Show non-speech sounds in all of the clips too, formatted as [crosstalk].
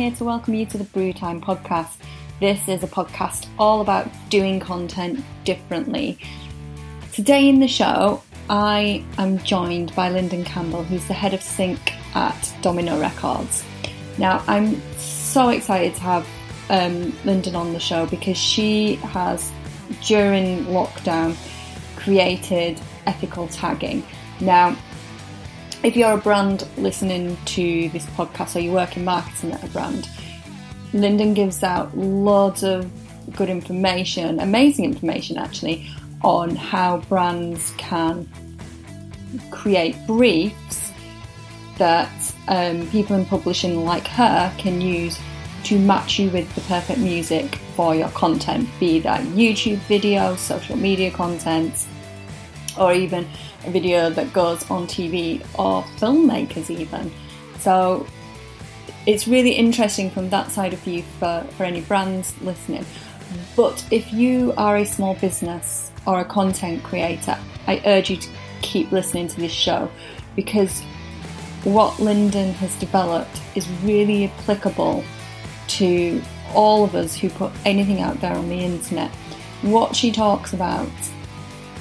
here to welcome you to the Brew Time podcast. This is a podcast all about doing content differently. Today in the show, I am joined by Lyndon Campbell, who's the head of sync at Domino Records. Now, I'm so excited to have um, Lyndon on the show because she has, during lockdown, created ethical tagging. Now, if you're a brand listening to this podcast or you work in marketing at a brand, Lyndon gives out loads of good information, amazing information actually, on how brands can create briefs that um, people in publishing like her can use to match you with the perfect music for your content, be that YouTube videos, social media content, or even video that goes on TV or filmmakers even. So it's really interesting from that side of view for, for any brands listening. But if you are a small business or a content creator, I urge you to keep listening to this show because what Lyndon has developed is really applicable to all of us who put anything out there on the internet. What she talks about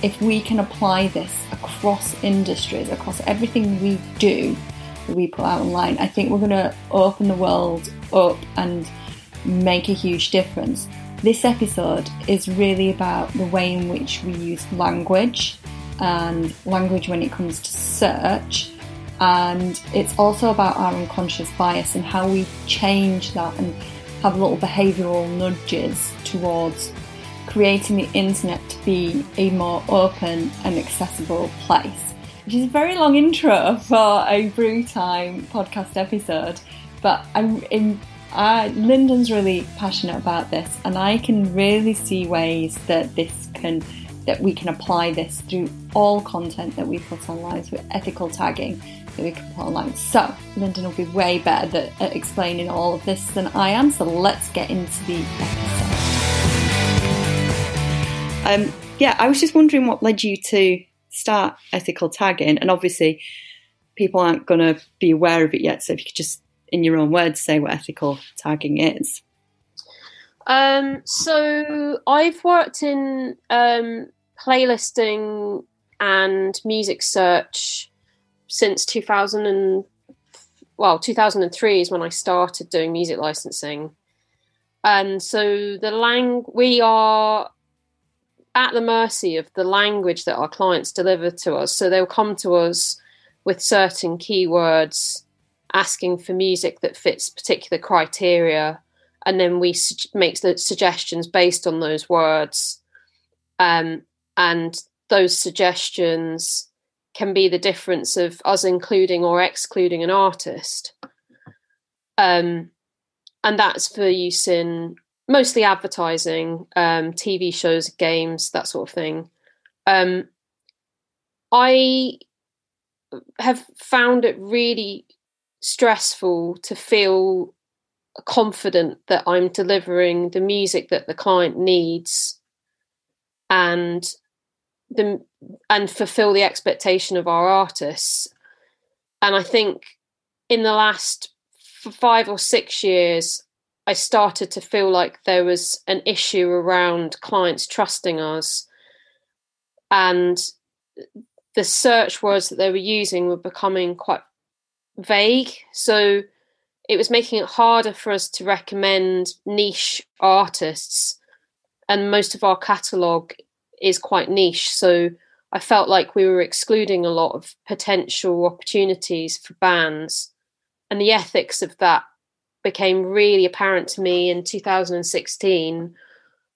if we can apply this across industries, across everything we do that we put out online, I think we're going to open the world up and make a huge difference. This episode is really about the way in which we use language and language when it comes to search. And it's also about our unconscious bias and how we change that and have little behavioural nudges towards creating the internet to be a more open and accessible place. Which is a very long intro for a Brew Time podcast episode, but I'm in. Uh, Lyndon's really passionate about this, and I can really see ways that this can that we can apply this through all content that we put online with ethical tagging that we can put online. So Lyndon will be way better at explaining all of this than I am. So let's get into the episode. Um, yeah, I was just wondering what led you to start ethical tagging, and obviously, people aren't going to be aware of it yet. So if you could just, in your own words, say what ethical tagging is. Um, so I've worked in um, playlisting and music search since 2000 and well 2003 is when I started doing music licensing. And so the lang we are at the mercy of the language that our clients deliver to us. So they'll come to us with certain keywords, asking for music that fits particular criteria, and then we su- make the suggestions based on those words. Um, and those suggestions can be the difference of us including or excluding an artist. Um, and that's for use in mostly advertising, um, TV shows, games, that sort of thing. Um, I have found it really stressful to feel confident that I'm delivering the music that the client needs and the and fulfill the expectation of our artists. And I think in the last five or six years, I started to feel like there was an issue around clients trusting us. And the search words that they were using were becoming quite vague. So it was making it harder for us to recommend niche artists. And most of our catalogue is quite niche. So I felt like we were excluding a lot of potential opportunities for bands. And the ethics of that became really apparent to me in 2016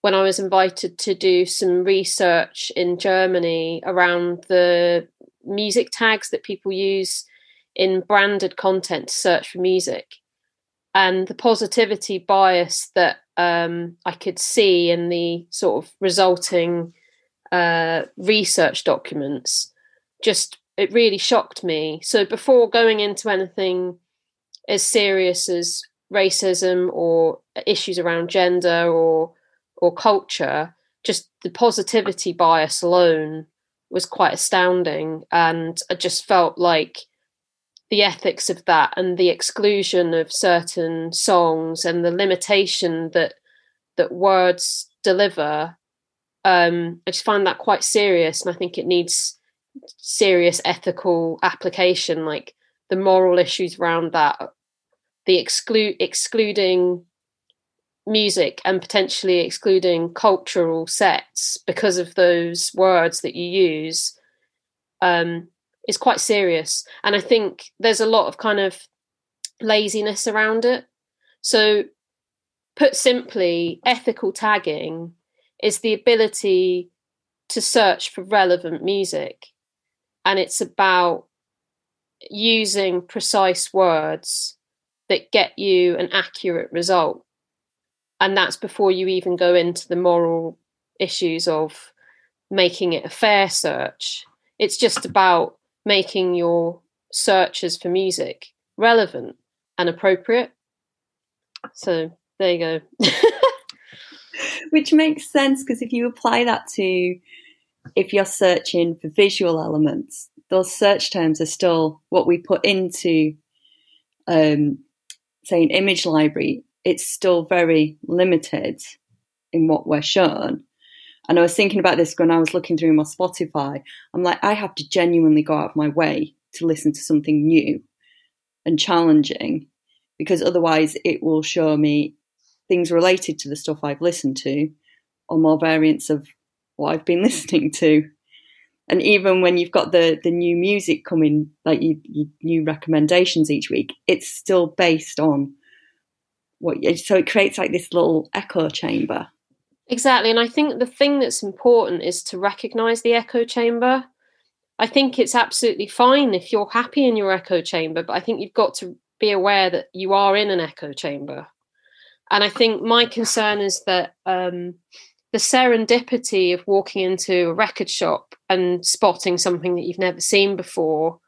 when I was invited to do some research in Germany around the music tags that people use in branded content to search for music and the positivity bias that um, I could see in the sort of resulting uh, research documents just it really shocked me. So before going into anything as serious as racism or issues around gender or or culture, just the positivity bias alone was quite astounding. And I just felt like the ethics of that and the exclusion of certain songs and the limitation that that words deliver um, I just find that quite serious, and I think it needs serious ethical application, like the moral issues around that, the exclude excluding music and potentially excluding cultural sets because of those words that you use um, is quite serious. And I think there's a lot of kind of laziness around it. So, put simply, ethical tagging is the ability to search for relevant music. And it's about using precise words that get you an accurate result. And that's before you even go into the moral issues of making it a fair search. It's just about making your searches for music relevant and appropriate. So there you go. [laughs] Which makes sense because if you apply that to if you're searching for visual elements, those search terms are still what we put into, um, say, an image library. It's still very limited in what we're shown. And I was thinking about this when I was looking through my Spotify. I'm like, I have to genuinely go out of my way to listen to something new and challenging because otherwise it will show me things related to the stuff I've listened to or more variants of what I've been [laughs] listening to. And even when you've got the, the new music coming, like you, you, new recommendations each week, it's still based on what. So it creates like this little echo chamber. Exactly, and I think the thing that's important is to recognise the echo chamber. I think it's absolutely fine if you're happy in your echo chamber, but I think you've got to be aware that you are in an echo chamber. And I think my concern is that um, the serendipity of walking into a record shop and spotting something that you've never seen before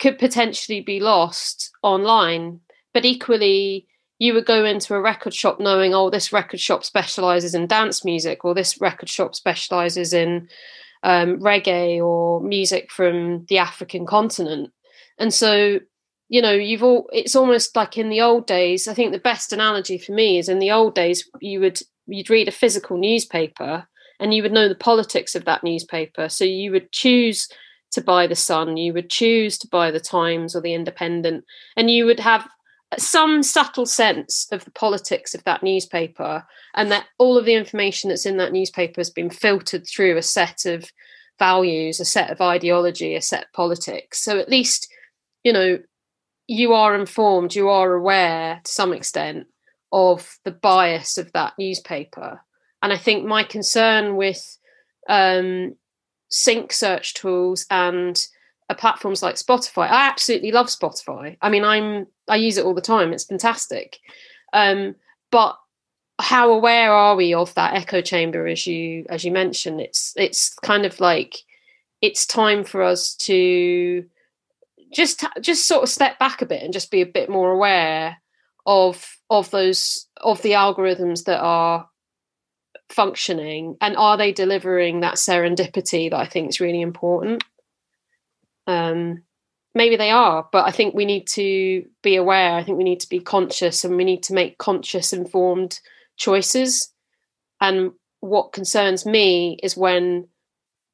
could potentially be lost online. But equally, you would go into a record shop knowing, oh, this record shop specializes in dance music, or this record shop specializes in um, reggae or music from the African continent. And so you know you've all it's almost like in the old days i think the best analogy for me is in the old days you would you'd read a physical newspaper and you would know the politics of that newspaper. So you would choose to buy the sun you would choose to buy the times or the independent and you would have some subtle sense of the politics of that newspaper and that all of the information that's in that newspaper has been filtered through a set of values a set of ideology a set of politics. So at least you know you are informed, you are aware to some extent of the bias of that newspaper. And I think my concern with um, sync search tools and uh, platforms like Spotify, I absolutely love Spotify. I mean, I'm I use it all the time. It's fantastic. Um, but how aware are we of that echo chamber as you as you mentioned? It's it's kind of like it's time for us to just just sort of step back a bit and just be a bit more aware of of those of the algorithms that are functioning and are they delivering that serendipity that I think is really important. Um, maybe they are, but I think we need to be aware. I think we need to be conscious and we need to make conscious, informed choices. And what concerns me is when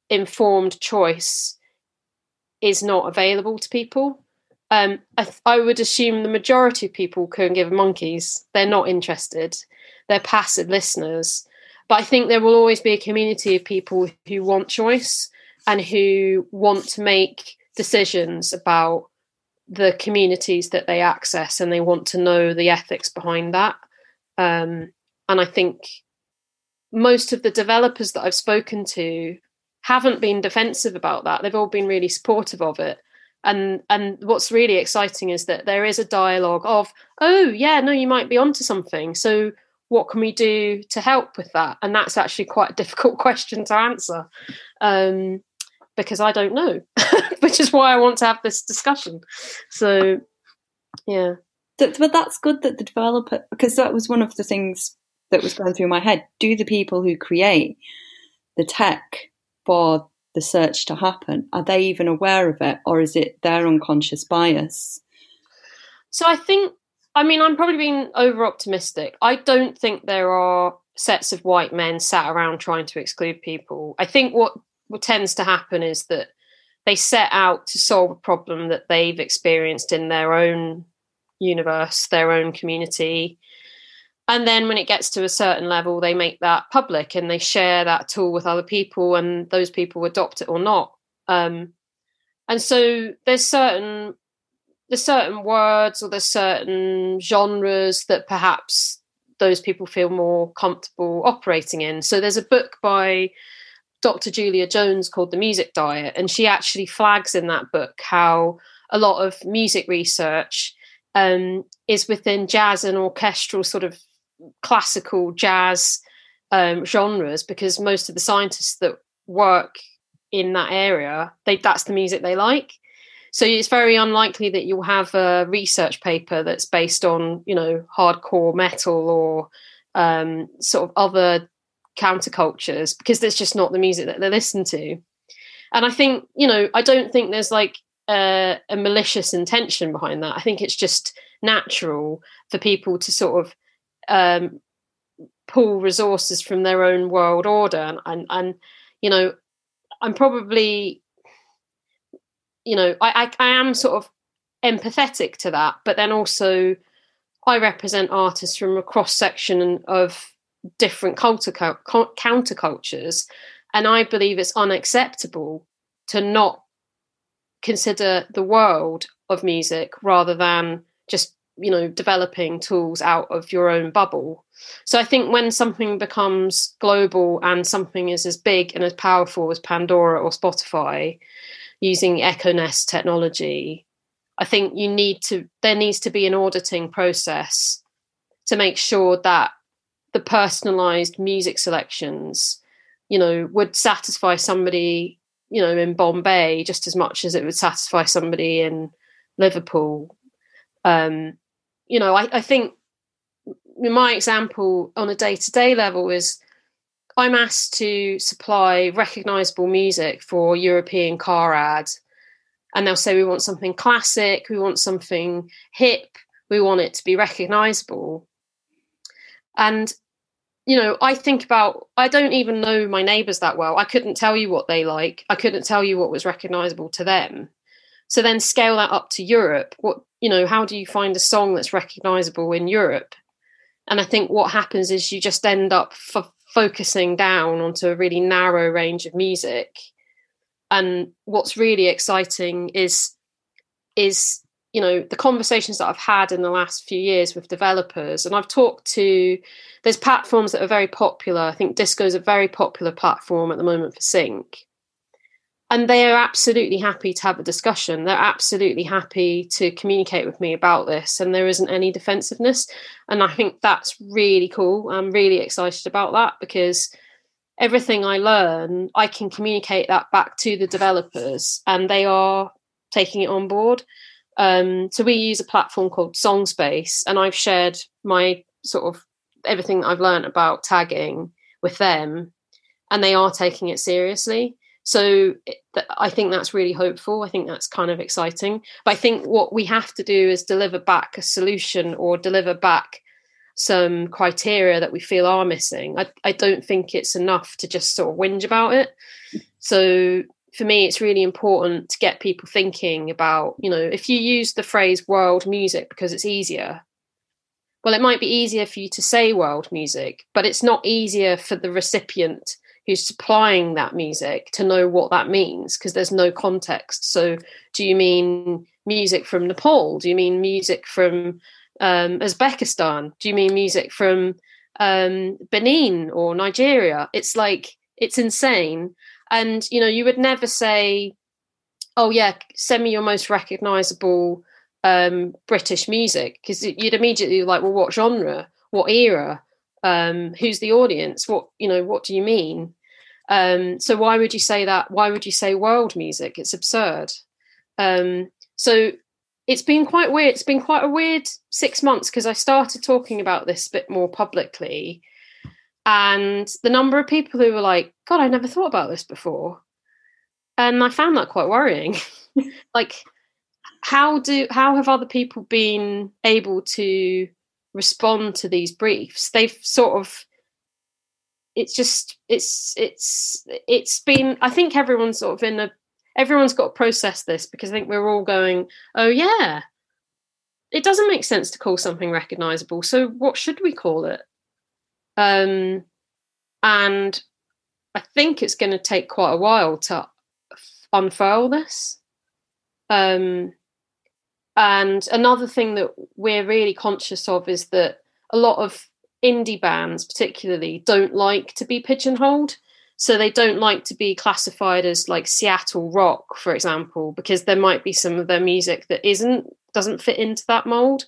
informed choice is not available to people. Um, I, th- I would assume the majority of people couldn't give monkeys. They're not interested. They're passive listeners. But I think there will always be a community of people who want choice and who want to make decisions about the communities that they access and they want to know the ethics behind that. Um, and I think most of the developers that I've spoken to haven't been defensive about that. They've all been really supportive of it. And and what's really exciting is that there is a dialogue of, oh yeah, no, you might be onto something. So what can we do to help with that? And that's actually quite a [laughs] difficult question to answer. Um, because I don't know, [laughs] which is why I want to have this discussion. So, yeah. But that's good that the developer, because that was one of the things that was going through my head. Do the people who create the tech for the search to happen? Are they even aware of it, or is it their unconscious bias? So I think, I mean, I'm probably being over optimistic. I don't think there are sets of white men sat around trying to exclude people. I think what, what tends to happen is that they set out to solve a problem that they've experienced in their own universe, their own community. And then when it gets to a certain level, they make that public and they share that tool with other people, and those people adopt it or not. Um, and so there's certain there's certain words or there's certain genres that perhaps those people feel more comfortable operating in. So there's a book by Dr. Julia Jones called The Music Diet, and she actually flags in that book how a lot of music research um, is within jazz and orchestral sort of classical jazz um, genres because most of the scientists that work in that area they that's the music they like so it's very unlikely that you'll have a research paper that's based on you know hardcore metal or um, sort of other countercultures because that's just not the music that they listen to. And I think, you know, I don't think there's like a, a malicious intention behind that. I think it's just natural for people to sort of um, pull resources from their own world order. And, and, and you know, I'm probably, you know, I, I, I am sort of empathetic to that, but then also I represent artists from a cross section of different culture, countercultures. And I believe it's unacceptable to not consider the world of music rather than just you know developing tools out of your own bubble so i think when something becomes global and something is as big and as powerful as pandora or spotify using echo nest technology i think you need to there needs to be an auditing process to make sure that the personalized music selections, you know, would satisfy somebody, you know, in Bombay just as much as it would satisfy somebody in Liverpool. Um, you know, I, I think my example on a day to day level is I'm asked to supply recognizable music for European car ads. And they'll say, we want something classic, we want something hip, we want it to be recognizable. And you know, I think about I don't even know my neighbors that well. I couldn't tell you what they like. I couldn't tell you what was recognizable to them. So then scale that up to Europe. What, you know, how do you find a song that's recognizable in Europe? And I think what happens is you just end up f- focusing down onto a really narrow range of music. And what's really exciting is is you know the conversations that i've had in the last few years with developers and i've talked to there's platforms that are very popular i think disco is a very popular platform at the moment for sync and they are absolutely happy to have a discussion. They're absolutely happy to communicate with me about this and there isn't any defensiveness. And i think that's really cool. I'm really excited about that because everything i learn i can communicate that back to the developers and they are taking it on board. Um, so we use a platform called Songspace, and I've shared my sort of everything that I've learned about tagging with them, and they are taking it seriously. So I think that's really hopeful. I think that's kind of exciting. But I think what we have to do is deliver back a solution or deliver back some criteria that we feel are missing. I, I don't think it's enough to just sort of whinge about it. So for me it's really important to get people thinking about you know if you use the phrase world music because it's easier well it might be easier for you to say world music but it's not easier for the recipient who's supplying that music to know what that means because there's no context. So do you mean music from nepal? Do you mean music from um, uzbekistan? Do you mean music from um, benin or nigeria? It's like it's insane. And you know you would never say oh yeah send me your most recognizable um, british music because you'd immediately like well what genre? What era? Um, who's the audience? What you know what do you mean um, so why would you say that why would you say world music it's absurd um, so it's been quite weird it's been quite a weird six months because i started talking about this a bit more publicly and the number of people who were like, God, I never thought about this before. and I found that quite worrying. [laughs] like, how do how have other people been able to respond to these briefs? They've sort of it's just it's it's it's been i think everyone's sort of in a everyone's got to process this because i think we're all going oh yeah it doesn't make sense to call something recognizable so what should we call it? Um and i think it's going to take quite a while to unfurl this. Um and another thing that we're really conscious of is that a lot of indie bands particularly don't like to be pigeonholed. So they don't like to be classified as like seattle rock for example because there might be some of their music that isn't doesn't fit into that mold.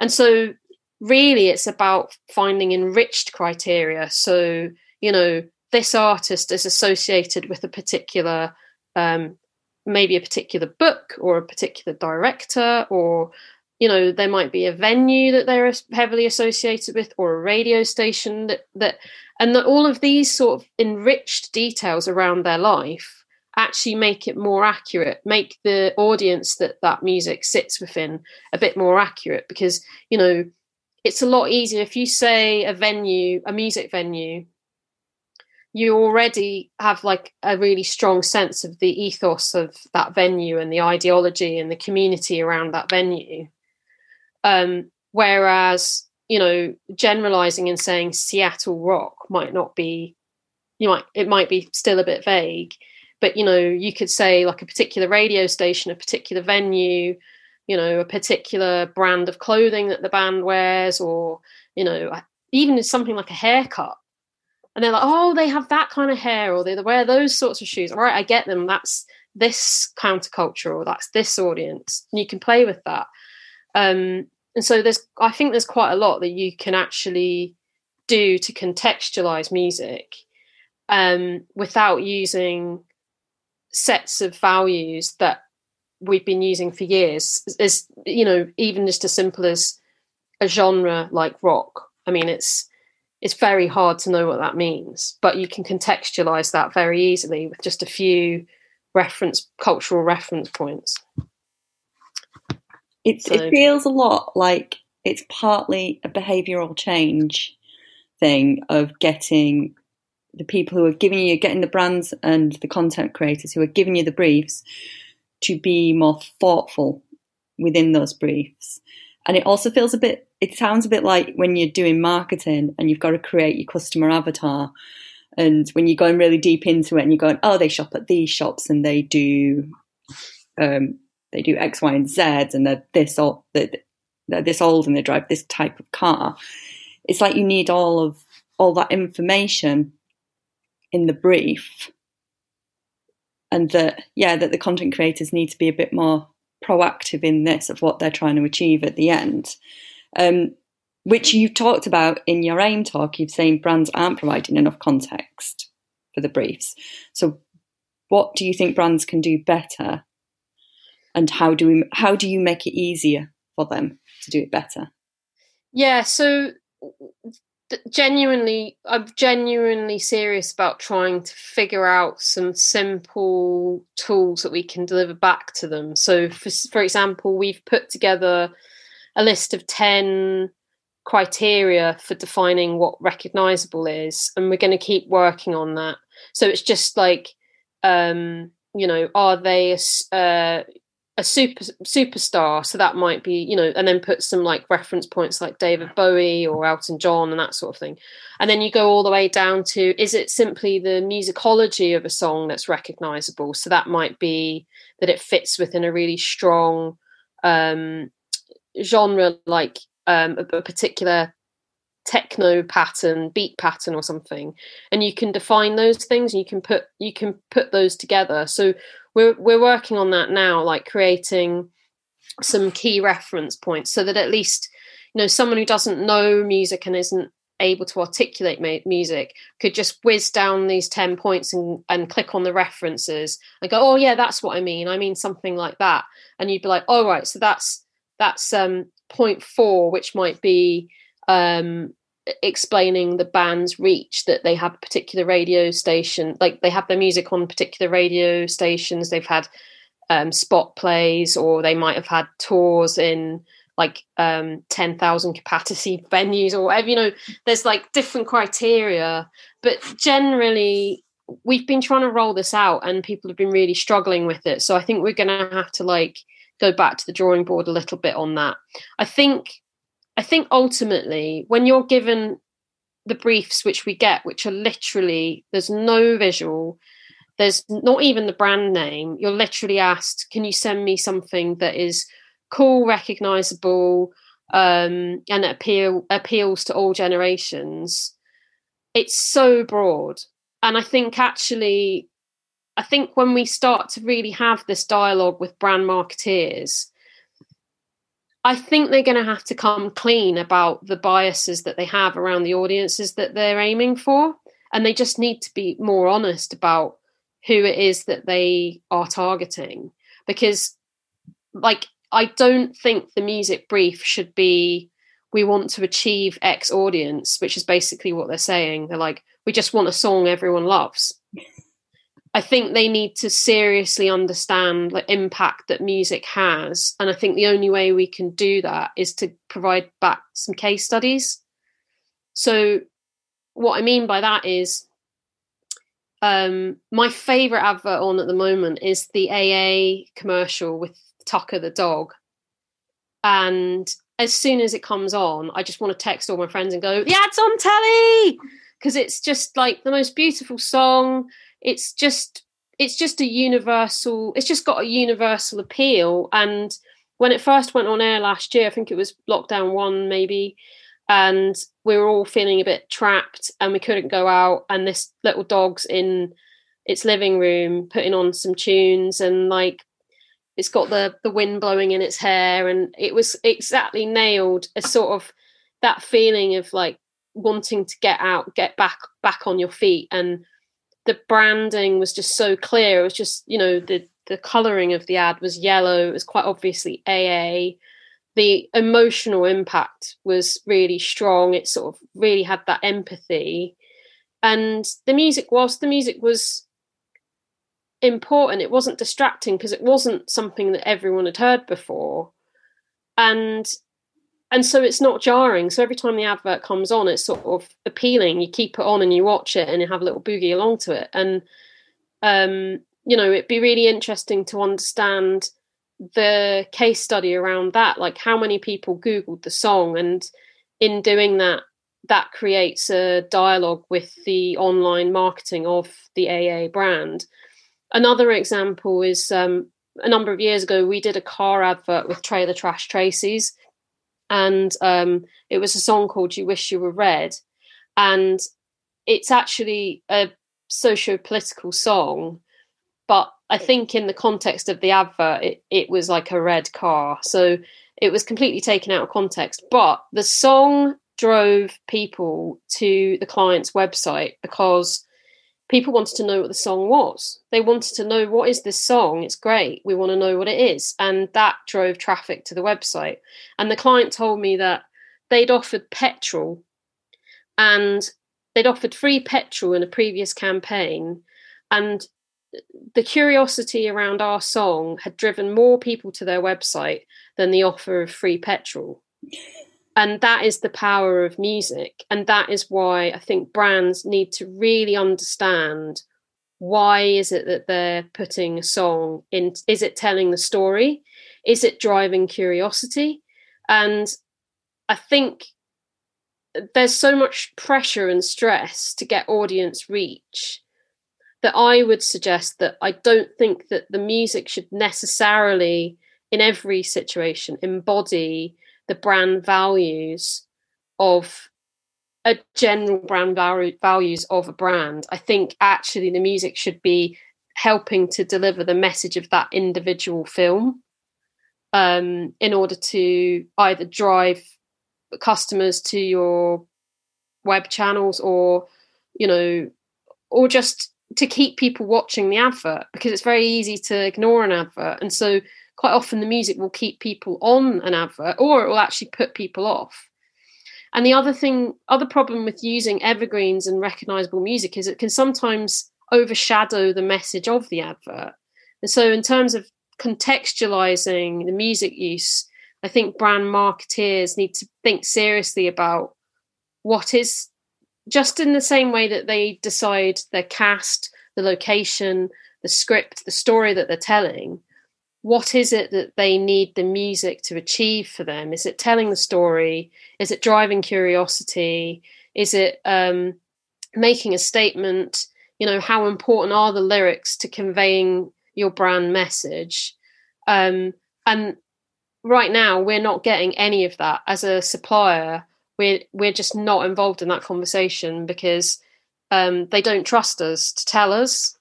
And so really it's about finding enriched criteria. So you know this artist is associated with a particular um, maybe a particular book or a particular director or you know there might be a venue that they're heavily associated with or a radio station that that and that all of these sort of enriched details around their life actually make it more accurate make the audience that that music sits within a bit more accurate because you know it's a lot easier. If you say a venue a music venue you already have like a really strong sense of the ethos of that venue and the ideology and the community around that venue um, whereas, you know, generalizing and saying Seattle rock might not be, you might, it might be still a bit vague, but, you know, you could say like a particular radio station, a particular venue, you know, a particular brand of clothing that the band wears, or, you know, even something like a haircut. And they're like, oh, they have that kind of hair, or they wear those sorts of shoes. All right, I get them. That's this counterculture, or that's this audience. And you can play with that. Um, and so there's, I think there's quite a lot that you can actually do to contextualize music um, without using sets of values that we've been using for years. Is you know even just as simple as a genre like rock. I mean, it's it's very hard to know what that means, but you can contextualize that very easily with just a few reference cultural reference points. It's so. it feels a lot like it's partly a behavioural change thing of getting the people who are giving you getting the brands and the content creators who are giving you the briefs to be more thoughtful within those briefs. And it also feels a bit it sounds a bit like when you're doing marketing and you've got to create your customer avatar and when you're going really deep into it and you're going, oh, they shop at these shops and they do um, they do X, Y, and Z, and they're this old, they're, this old, and they drive this type of car. It's like you need all of all that information in the brief, and that yeah, that the content creators need to be a bit more proactive in this of what they're trying to achieve at the end. Um, which you've talked about in your AIM talk. You've saying brands aren't providing enough context for the briefs. So, what do you think brands can do better and how do we how do you make it easier for them to do it better? Yeah so genuinely i'm genuinely serious about trying to figure out some simple tools that we can deliver back to them. So for, for example we've put together a list of 10 criteria for defining what recognizable is and we're going to keep working on that. So it's just like um you know are they uh, a super superstar so that might be you know and then put some like reference points like david bowie or elton john and that sort of thing. And then you go all the way down to is it simply the musicology of a song that's recognizable? So that might be that it fits within a really strong um genre like um a, a particular techno pattern beat pattern or something. And you can define those things and you can put you can put those together. So we're we're working on that now, like creating some key reference points so that at least you know someone who doesn't know music and isn't able to articulate ma- music could just whiz down these 10 points and, and click on the references and go oh yeah that's what i mean. I mean something like that. And you'd be like oh right so that's that's um point four which might be um explaining the band's reach that they have a particular radio station like they have their music on particular radio stations. They've had um, spot plays or they might have had tours in like um, 10,000 capacity [laughs] venues or whatever you know there's like different criteria. But generally we've been trying to roll this out and people have been really struggling with it. So i think we're going to have to like go back to the drawing board a little bit on that. I think I think ultimately, when you're given the briefs which we get, which are literally there's no visual, there's not even the brand name. You're literally asked, "Can you send me something that is cool, recognizable, um, and appeal appeals to all generations?" It's so broad, and I think actually, I think when we start to really have this dialogue with brand marketeers I think they're going to have to come clean about the biases that they have around the audiences that they're aiming for. And they just need to be more honest about who it is that they are targeting. Because, like, I don't think the music brief should be we want to achieve X audience, which is basically what they're saying. They're like, we just want a song everyone loves. I think they need to seriously understand the impact that music has. And I think the only way we can do that is to provide back some case studies. So, what I mean by that is um, my favorite advert on at the moment is the AA commercial with Tucker the dog. And as soon as it comes on, I just want to text all my friends and go, the ad's on telly! Because it's just like the most beautiful song it's just it's just a universal it's just got a universal appeal. And when it first went on air last year i think it was lockdown one maybe and we were all feeling a bit trapped and we couldn't go out. And this little dog's in its living room putting on some tunes and like it's got the the wind blowing in its hair. And it was exactly nailed a sort of that feeling of like wanting to get out get back back on your feet. And the branding was just so clear. It was just, you know, the the coloring of the ad was yellow. It was quite obviously AA. The emotional impact was really strong. It sort of really had that empathy. And the music, whilst the music was important, it wasn't distracting because it wasn't something that everyone had heard before. And and so it's not jarring. So every time the advert comes on, it's sort of appealing. You keep it on and you watch it and you have a little boogie along to it. And um, you know, it'd be really interesting to understand the case study around that, like how many people Googled the song and in doing that, that creates a dialogue with the online marketing of the AA brand. Another example is um, a number of years ago, we did a car advert with Trailer Trash Tracys and um, it was a song called "You Wish You Were Red," and it's actually a socio-political song, but I think in the context of the advert, it, it was like a red car, so it was completely taken out of context. But the song drove people to the client's website because people wanted to know what the song was. They wanted to know what is this song? It's great. We want to know what it is. And that drove traffic to the website. And the client told me that they'd offered petrol and they'd offered free petrol in a previous campaign. And the curiosity around our song had driven more people to their website than the offer of free petrol and that is the power of music. And that is why i think brands need to really understand why is it that they're putting a song in is it telling the story? Is it driving curiosity? And i think there's so much pressure and stress to get audience reach that i would suggest that i don't think that the music should necessarily in every situation embody the brand values of a general brand values of a brand. I think actually the music should be helping to deliver the message of that individual film um, in order to either drive customers to your web channels or you know or just to keep people watching the advert because it's very easy to ignore an advert and so quite often the music will keep people on an advert or it will actually put people off. and the other thing, other problem with using evergreens and recognizable music is it can sometimes overshadow the message of the advert. And so, in terms of contextualizing the music use, I think brand marketeers need to think seriously about what is just in the same way that they decide their cast, the location, the script, the story that they're telling. What is it that they need the music to achieve for them? Is it telling the story? Is it driving curiosity? Is it um, making a statement? You know, how important are the lyrics to conveying your brand message? Um, and right now, we're not getting any of that as a supplier. We're we're just not involved in that conversation because um, they don't trust us to tell us.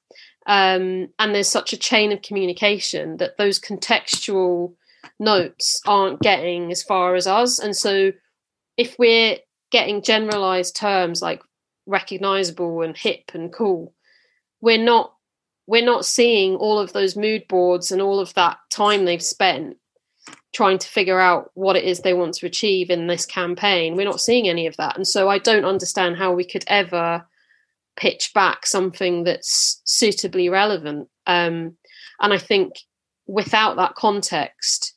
Um, and there's such a chain of communication that those contextual notes aren't getting as far as us. And so, if we're getting generalized terms like recognizable and hip and cool, we're not we're not seeing all of those mood boards and all of that time they've spent trying to figure out what it is they want to achieve in this campaign. We're not seeing any of that. And so I don't understand how we could ever pitch back something that's suitably relevant. Um, and I think without that context,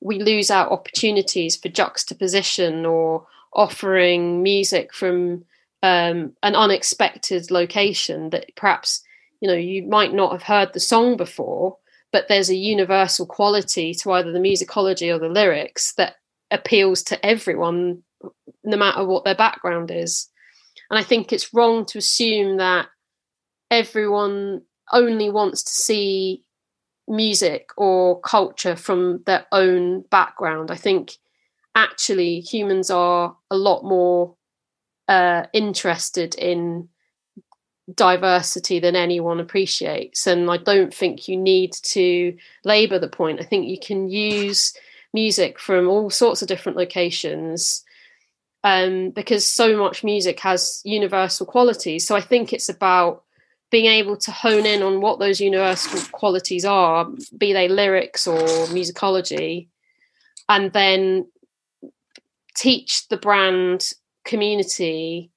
we lose out opportunities for juxtaposition or offering music from um, an unexpected location that perhaps you know you might not have heard the song before but there's a universal quality to either the musicology or the lyrics that appeals to everyone no matter what their background is and I think it's wrong to assume that everyone only wants to see music or culture from their own background. I think actually humans are a lot more uh, interested in diversity than anyone appreciates. And I don't think you need to labour the point. I think you can use music from all sorts of different locations um, because so much music has universal qualities. So I think it's about being able to hone in on what those universal qualities are, be they lyrics or musicology, and then teach the brand community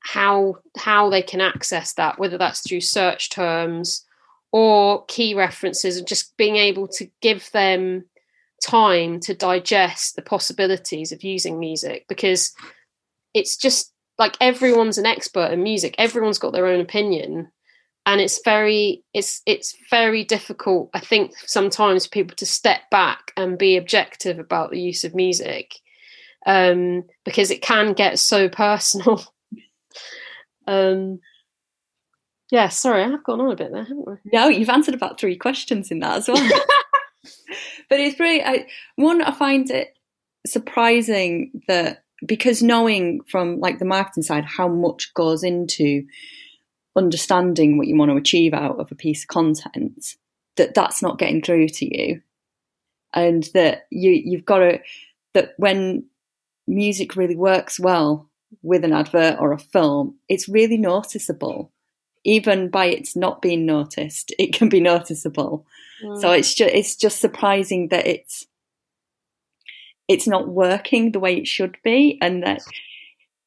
how how they can access that, whether that's through search terms or key references, and just being able to give them time to digest the possibilities of using music because it's just like everyone's an expert in music. Everyone's got their own opinion. And it's very it's it's very difficult i think sometimes for people to step back and be objective about the use of music um, because it can get so [laughs] personal. Um, yeah sorry i've gone on a bit there haven't we no you've answered about three questions in that as well [laughs] [laughs] but it's really I, one. I find it surprising that because knowing from like the marketing side how much goes into understanding what you want to achieve out of a piece of content, that that's not getting through to you, and that you you've got to that when music really works well with an advert or a film, it's really noticeable. Even by its not being noticed, it can be noticeable. So mm. it's just it's just surprising that it's it's not working the way it should be, and that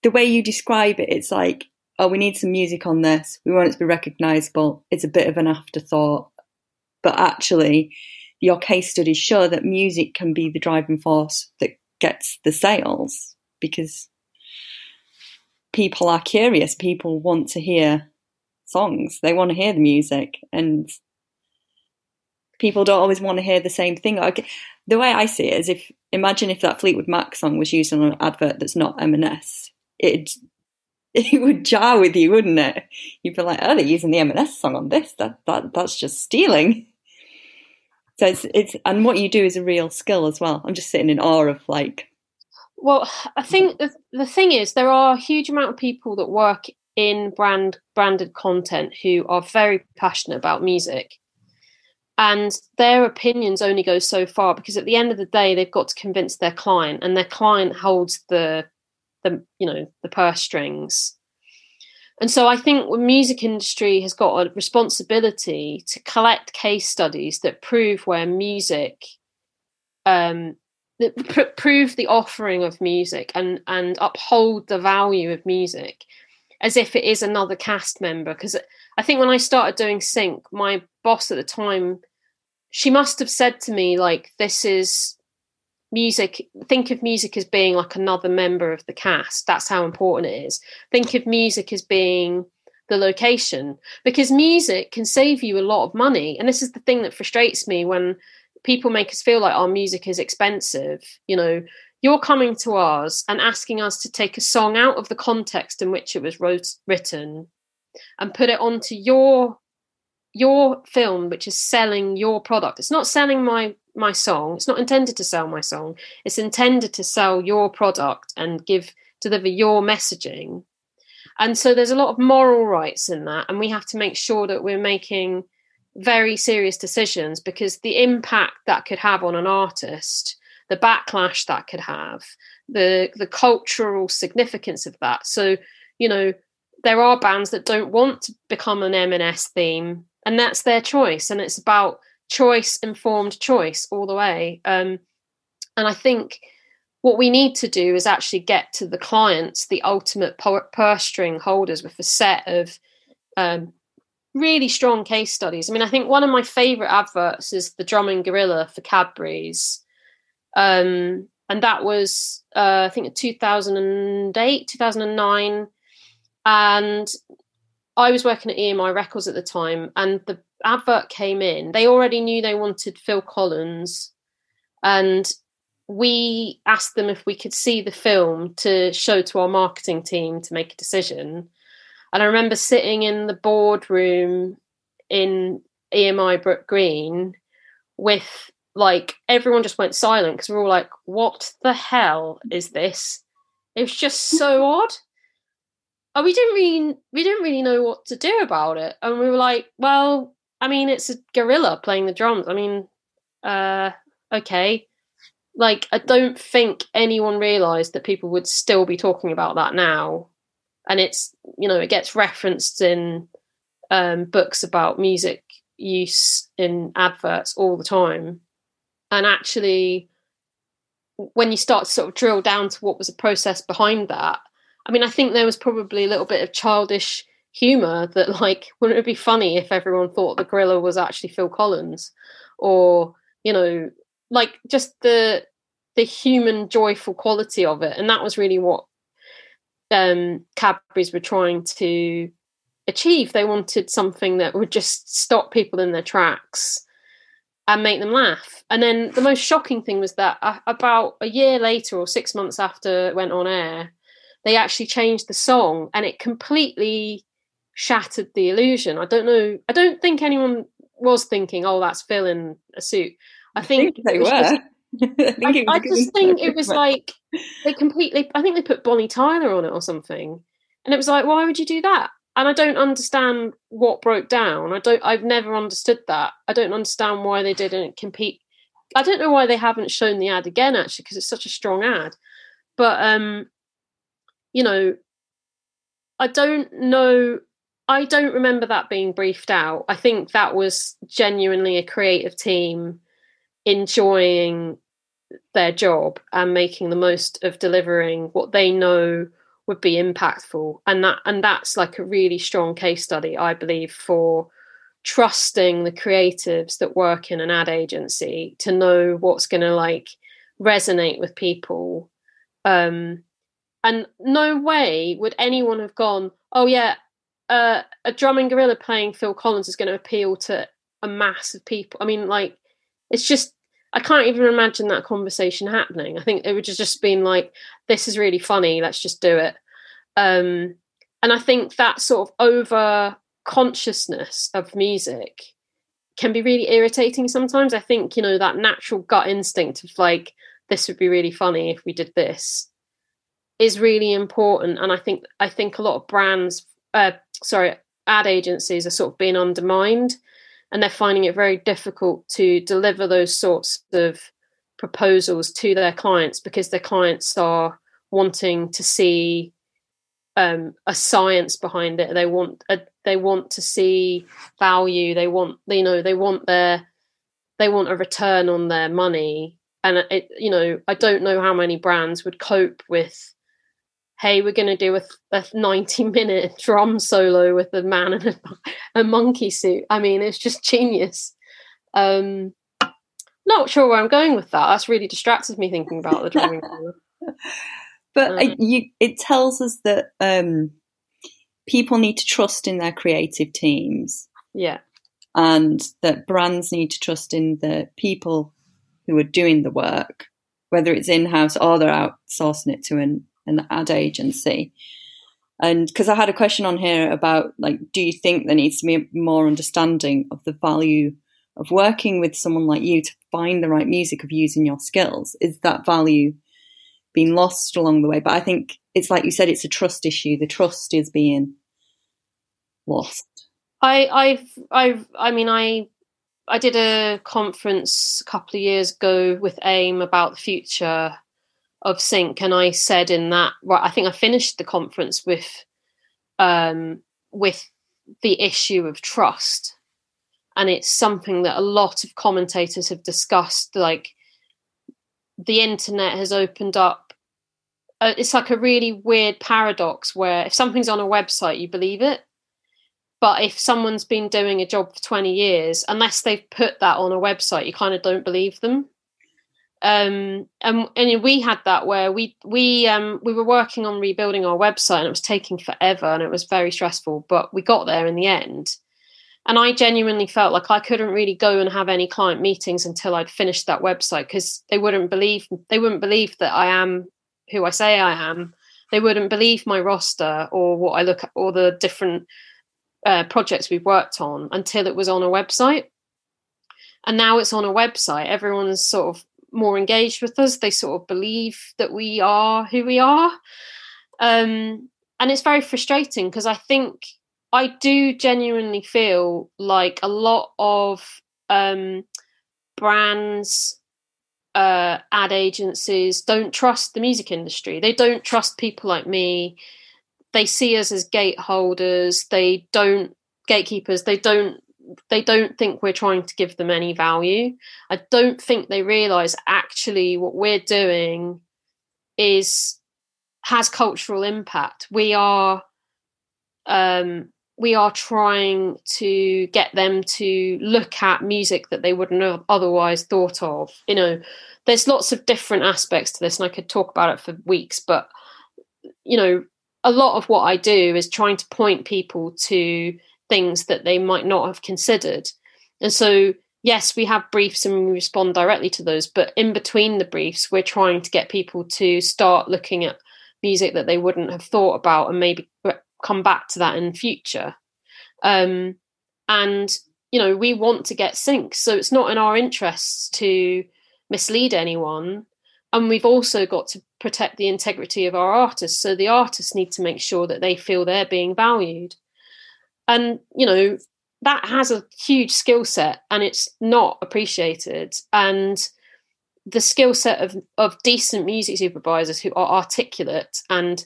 the way you describe it, it's like, oh, we need some music on this. We want it to be recognisable. It's a bit of an afterthought, but actually, your case studies show that music can be the driving force that gets the sales because people are curious. People want to hear songs. They want to hear the music, and people don't always want to hear the same thing. Like, the way I see it is if imagine if that Fleetwood Mac song was used on an advert that's not M&S, it [laughs] it would jar with you, wouldn't it? You'd be like, oh, they're using the M&S song on this. That that that's just stealing. So it's it's and what you do is a real skill as well. I'm just sitting in awe of like. Well, I think the, the thing is there are a huge amount of people that work in brand branded content who are very passionate about music. And their opinions only go so far because at the end of the day they've got to convince their client and their client holds the the you know the purse strings. And so i think the music industry has got a responsibility to collect case studies that prove where music um, the, pr- prove the offering of music and and uphold the value of music as if it is another cast member because i think when i started doing sync my boss at the time she must have said to me like this is music think of music as being like another member of the cast. That's how important it is. Think of music as being the location because music can save you a lot of money and this is the thing that frustrates me when people make us feel like our music is expensive you know you're coming to us and asking us to take a song out of the context in which it was wrote, written and put it onto your your film which is selling your product. It's not selling my my song. It's not intended to sell my song. It's intended to sell your product and give deliver your messaging. And so there's a lot of moral rights in that and we have to make sure that we're making very serious decisions because the impact that could have on an artist the backlash that could have the the cultural significance of that. So you know there are bands that don't want to become an m&s theme and that's their choice and it's about choice informed choice all the way. Um, and i think what we need to do is actually get to the clients the ultimate purse string holders with a set of um, really strong case studies. I mean i think one of my favorite adverts is the drumming gorilla for cadbury's um, and that was uh, i think 2008 2009 and I was working at EMI Records at the time, and the advert came in. They already knew they wanted Phil Collins, and we asked them if we could see the film to show to our marketing team to make a decision. And I remember sitting in the boardroom in EMI Brook Green with like everyone just went silent because we we're all like, what the hell is this? It was just so [laughs] odd oh, we didn't really we didn't really know what to do about it, and we were like, well, I mean, it's a gorilla playing the drums. I mean, uh, okay. Like, I don't think anyone realised that people would still be talking about that now, and it's you know it gets referenced in um, books about music use in adverts all the time, and actually, when you start to sort of drill down to what was the process behind that, I mean, I think there was probably a little bit of childish humor that, like, [laughs] wouldn't it be funny if everyone thought the gorilla was actually Phil Collins, or you know, like just the the human joyful quality of it, and that was really what um, Cadbury's were trying to achieve. They wanted something that would just stop people in their tracks and make them laugh. And then the most shocking thing was that uh, about a year later or six months after it went on air, they actually changed the song and it completely shattered the illusion. I don't know. I don't think anyone was thinking, "Oh, that's Phil in a suit." I [laughs] think, I think they were. Just, I, I, I just think it was like they completely. I think they put Bonnie Tyler on it or something, and it was like, why would you do that? And I don't understand what broke down. I don't. I've never understood that. I don't understand why they didn't compete. I don't know why they haven't shown the ad again actually because it's such a strong ad. But um you know, I don't know. I don't remember that being briefed out. I think that was genuinely a creative team enjoying their job and making the most of delivering what they know would be impactful and that and that's like a really strong case study i believe for trusting the creatives that work in an ad agency to know what's going to like resonate with people um and no way would anyone have gone, oh, yeah, uh, a drumming gorilla playing Phil Collins is going to appeal to a mass of people. I mean, like, it's just, I can't even imagine that conversation happening. I think it would have just been like, this is really funny, let's just do it. Um, and I think that sort of over consciousness of music can be really irritating sometimes. I think, you know, that natural gut instinct of like, this would be really funny if we did this is really important and i think i think a lot of brands uh, sorry ad agencies are sort of being undermined and they're finding it very difficult to deliver those sorts of proposals to their clients because their clients are wanting to see um, a science behind it. They want a, they want to see value. They want you know they want their they want a return on their money. And it you know i don't know how many brands would cope with hey we're going to do a, a 90 minute [laughs] drum solo with a man in a, [laughs] a monkey suit. I mean it's just genius. Um not sure where i'm going with that. That's really distracted me thinking about the drumming [laughs] but um, I, you, it tells us that um people need to trust in their creative teams. Yeah. And that brands need to trust in the people who are doing the work, whether it's in house or they're outsourcing it to an, an ad agency. And because I had a question on here about, like, do you think there needs to be more understanding of the value of working with someone like you to find the right music of using your skills? Is that value being lost along the way? But I think it's like you said, it's a trust issue. The trust is being lost. I, I've, I've, I mean, I I did a conference a couple of years ago with AIM about the future of sync, and I said in that right, I think I finished the conference with um, with the issue of trust, and it's something that a lot of commentators have discussed. Like the internet has opened up. Uh, it's like a really weird paradox where if something's on a website, you believe it, but if someone's been doing a job for 20 years, unless they've put that on a website, you kind of don't believe them. Um, and, and we had that where we we um, we were working on rebuilding our website and it was taking forever and it was very stressful, but we got there in the end. And I genuinely felt like I couldn't really go and have any client meetings until I'd finished that website because they wouldn't believe they wouldn't believe that I am who I say I am. They wouldn't believe my roster or what I look at or the different uh, projects we've worked on until it was on a website. And now it's on a website. Everyone's sort of more engaged with us. They sort of believe that we are who we are. Um, and it's very frustrating because I think I do genuinely feel like a lot of um, brands, uh, ad agencies don't trust the music industry. They don't trust people like me they see us as gateholders they don't gatekeepers they don't they don't think we're trying to give them any value. I don't think they realize actually what we're doing is has cultural impact. We are um we are trying to get them to look at music that they wouldn't have otherwise thought of. You know there's lots of different aspects to this and i could talk about it for weeks but you know a lot of what I do is trying to point people to things that they might not have considered. And so, yes, we have briefs and we respond directly to those, but in between the briefs, we're trying to get people to start looking at music that they wouldn't have thought about and maybe come back to that in future. Um, and, you know, we want to get sync. So it's not in our interests to mislead anyone and we've also got to protect the integrity of our artists so the artists need to make sure that they feel they're being valued and you know that has a huge skill set and it's not appreciated and the skill set of of decent music supervisors who are articulate and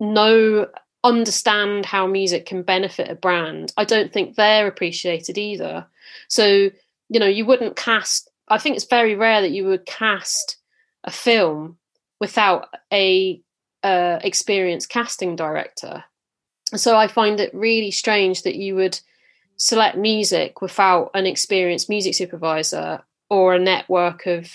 know understand how music can benefit a brand i don't think they're appreciated either so you know you wouldn't cast i think it's very rare that you would cast a film without a uh, experienced casting director. So I find it really strange that you would select music without an experienced music supervisor or a network of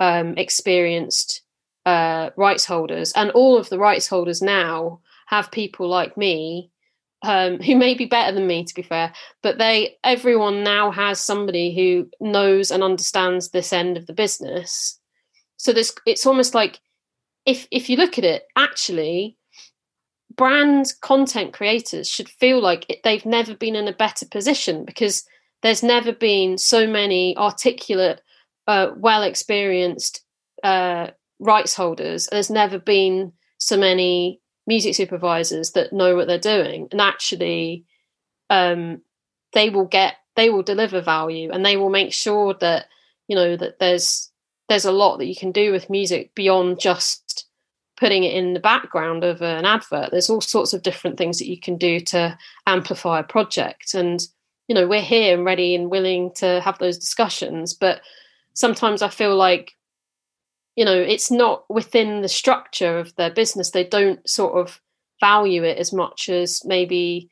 um, experienced uh, rights holders. And all of the rights holders now have people like me um, who may be better than me, to be fair, but they everyone now has somebody who knows and understands this end of the business so there's it's almost like if if you look at it, actually, brand content creators should feel like it, they've never been in a better position because there's never been so many articulate, uh, well experienced uh, rights holders. There's never been so many music supervisors that know what they're doing, and actually, um, they will get they will deliver value, and they will make sure that you know that there's there's a lot that you can do with music beyond just putting it in the background of an advert. There's all sorts of different things that you can do to amplify a project. And, you know, we're here and ready and willing to have those discussions. But sometimes I feel like you know it's not within the structure of their business they don't sort of value it as much as maybe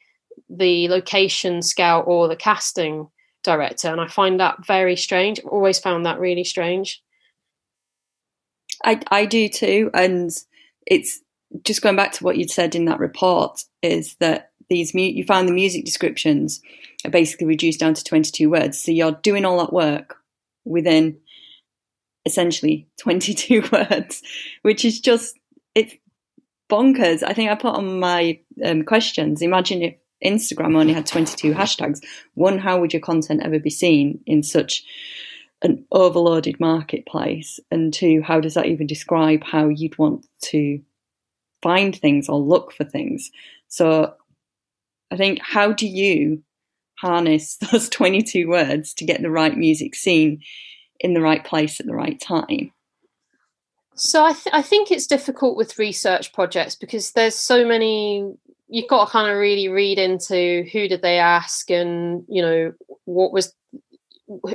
the location scout or the casting director and i find that very strange i've always found that really strange i i do too and it's just going back to what you'd said in that report is that these mu- you found the music descriptions are basically reduced down to 22 words so you're doing all that work within essentially 22 [laughs] words, which is just, it's bonkers. I think I put on my um, questions. Imagine if Instagram only had 22 hashtags. One, how would your content ever be seen in such an overloaded marketplace? And two, how does that even describe how you'd want to find things or look for things? So I think, how do you harness [laughs] those 22 words to get the right music seen in the right place at the right time? So I, th- I think it's difficult with research projects because there's so many. You've got to kind of really read into who did they ask, and you know what was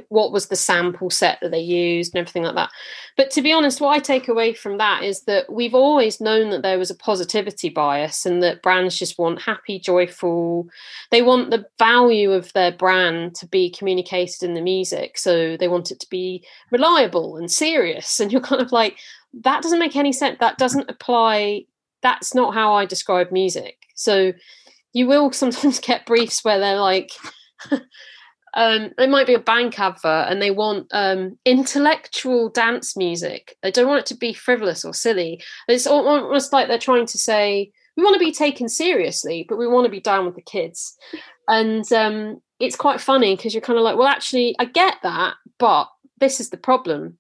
what was the sample set that they used and everything like that. But to be honest, what I take away from that is that we've always known that there was a positivity bias and that brands just want happy, joyful, they want the value of their brand to be communicated in the music. So they want it to be reliable and serious. And you're kind of like, that doesn't make any sense. That doesn't apply. That's not how I describe music. So you will sometimes [laughs] get briefs where they're like, [laughs] um, it might be a bank advert and they want um, intellectual dance music. They don't want it to be frivolous or silly. It's almost like they're trying to say, we want to be taken seriously, but we want to be down with the kids. And um, it's quite funny because you're kind of like, well, actually, I get that, but this is the problem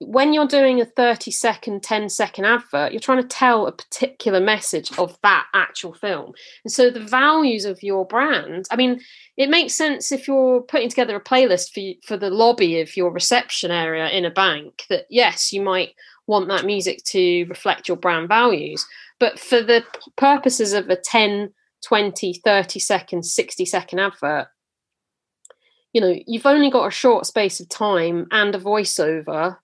when you're doing a 30 second 10 second advert you're trying to tell a particular message of that actual film. And so the values of your brand i mean it makes sense if you're putting together a playlist for for the lobby of your reception area in a bank that yes you might want that music to reflect your brand values. But for the purposes of a 10 20 30 second 60 second advert you know you've only got a short space of time and a voiceover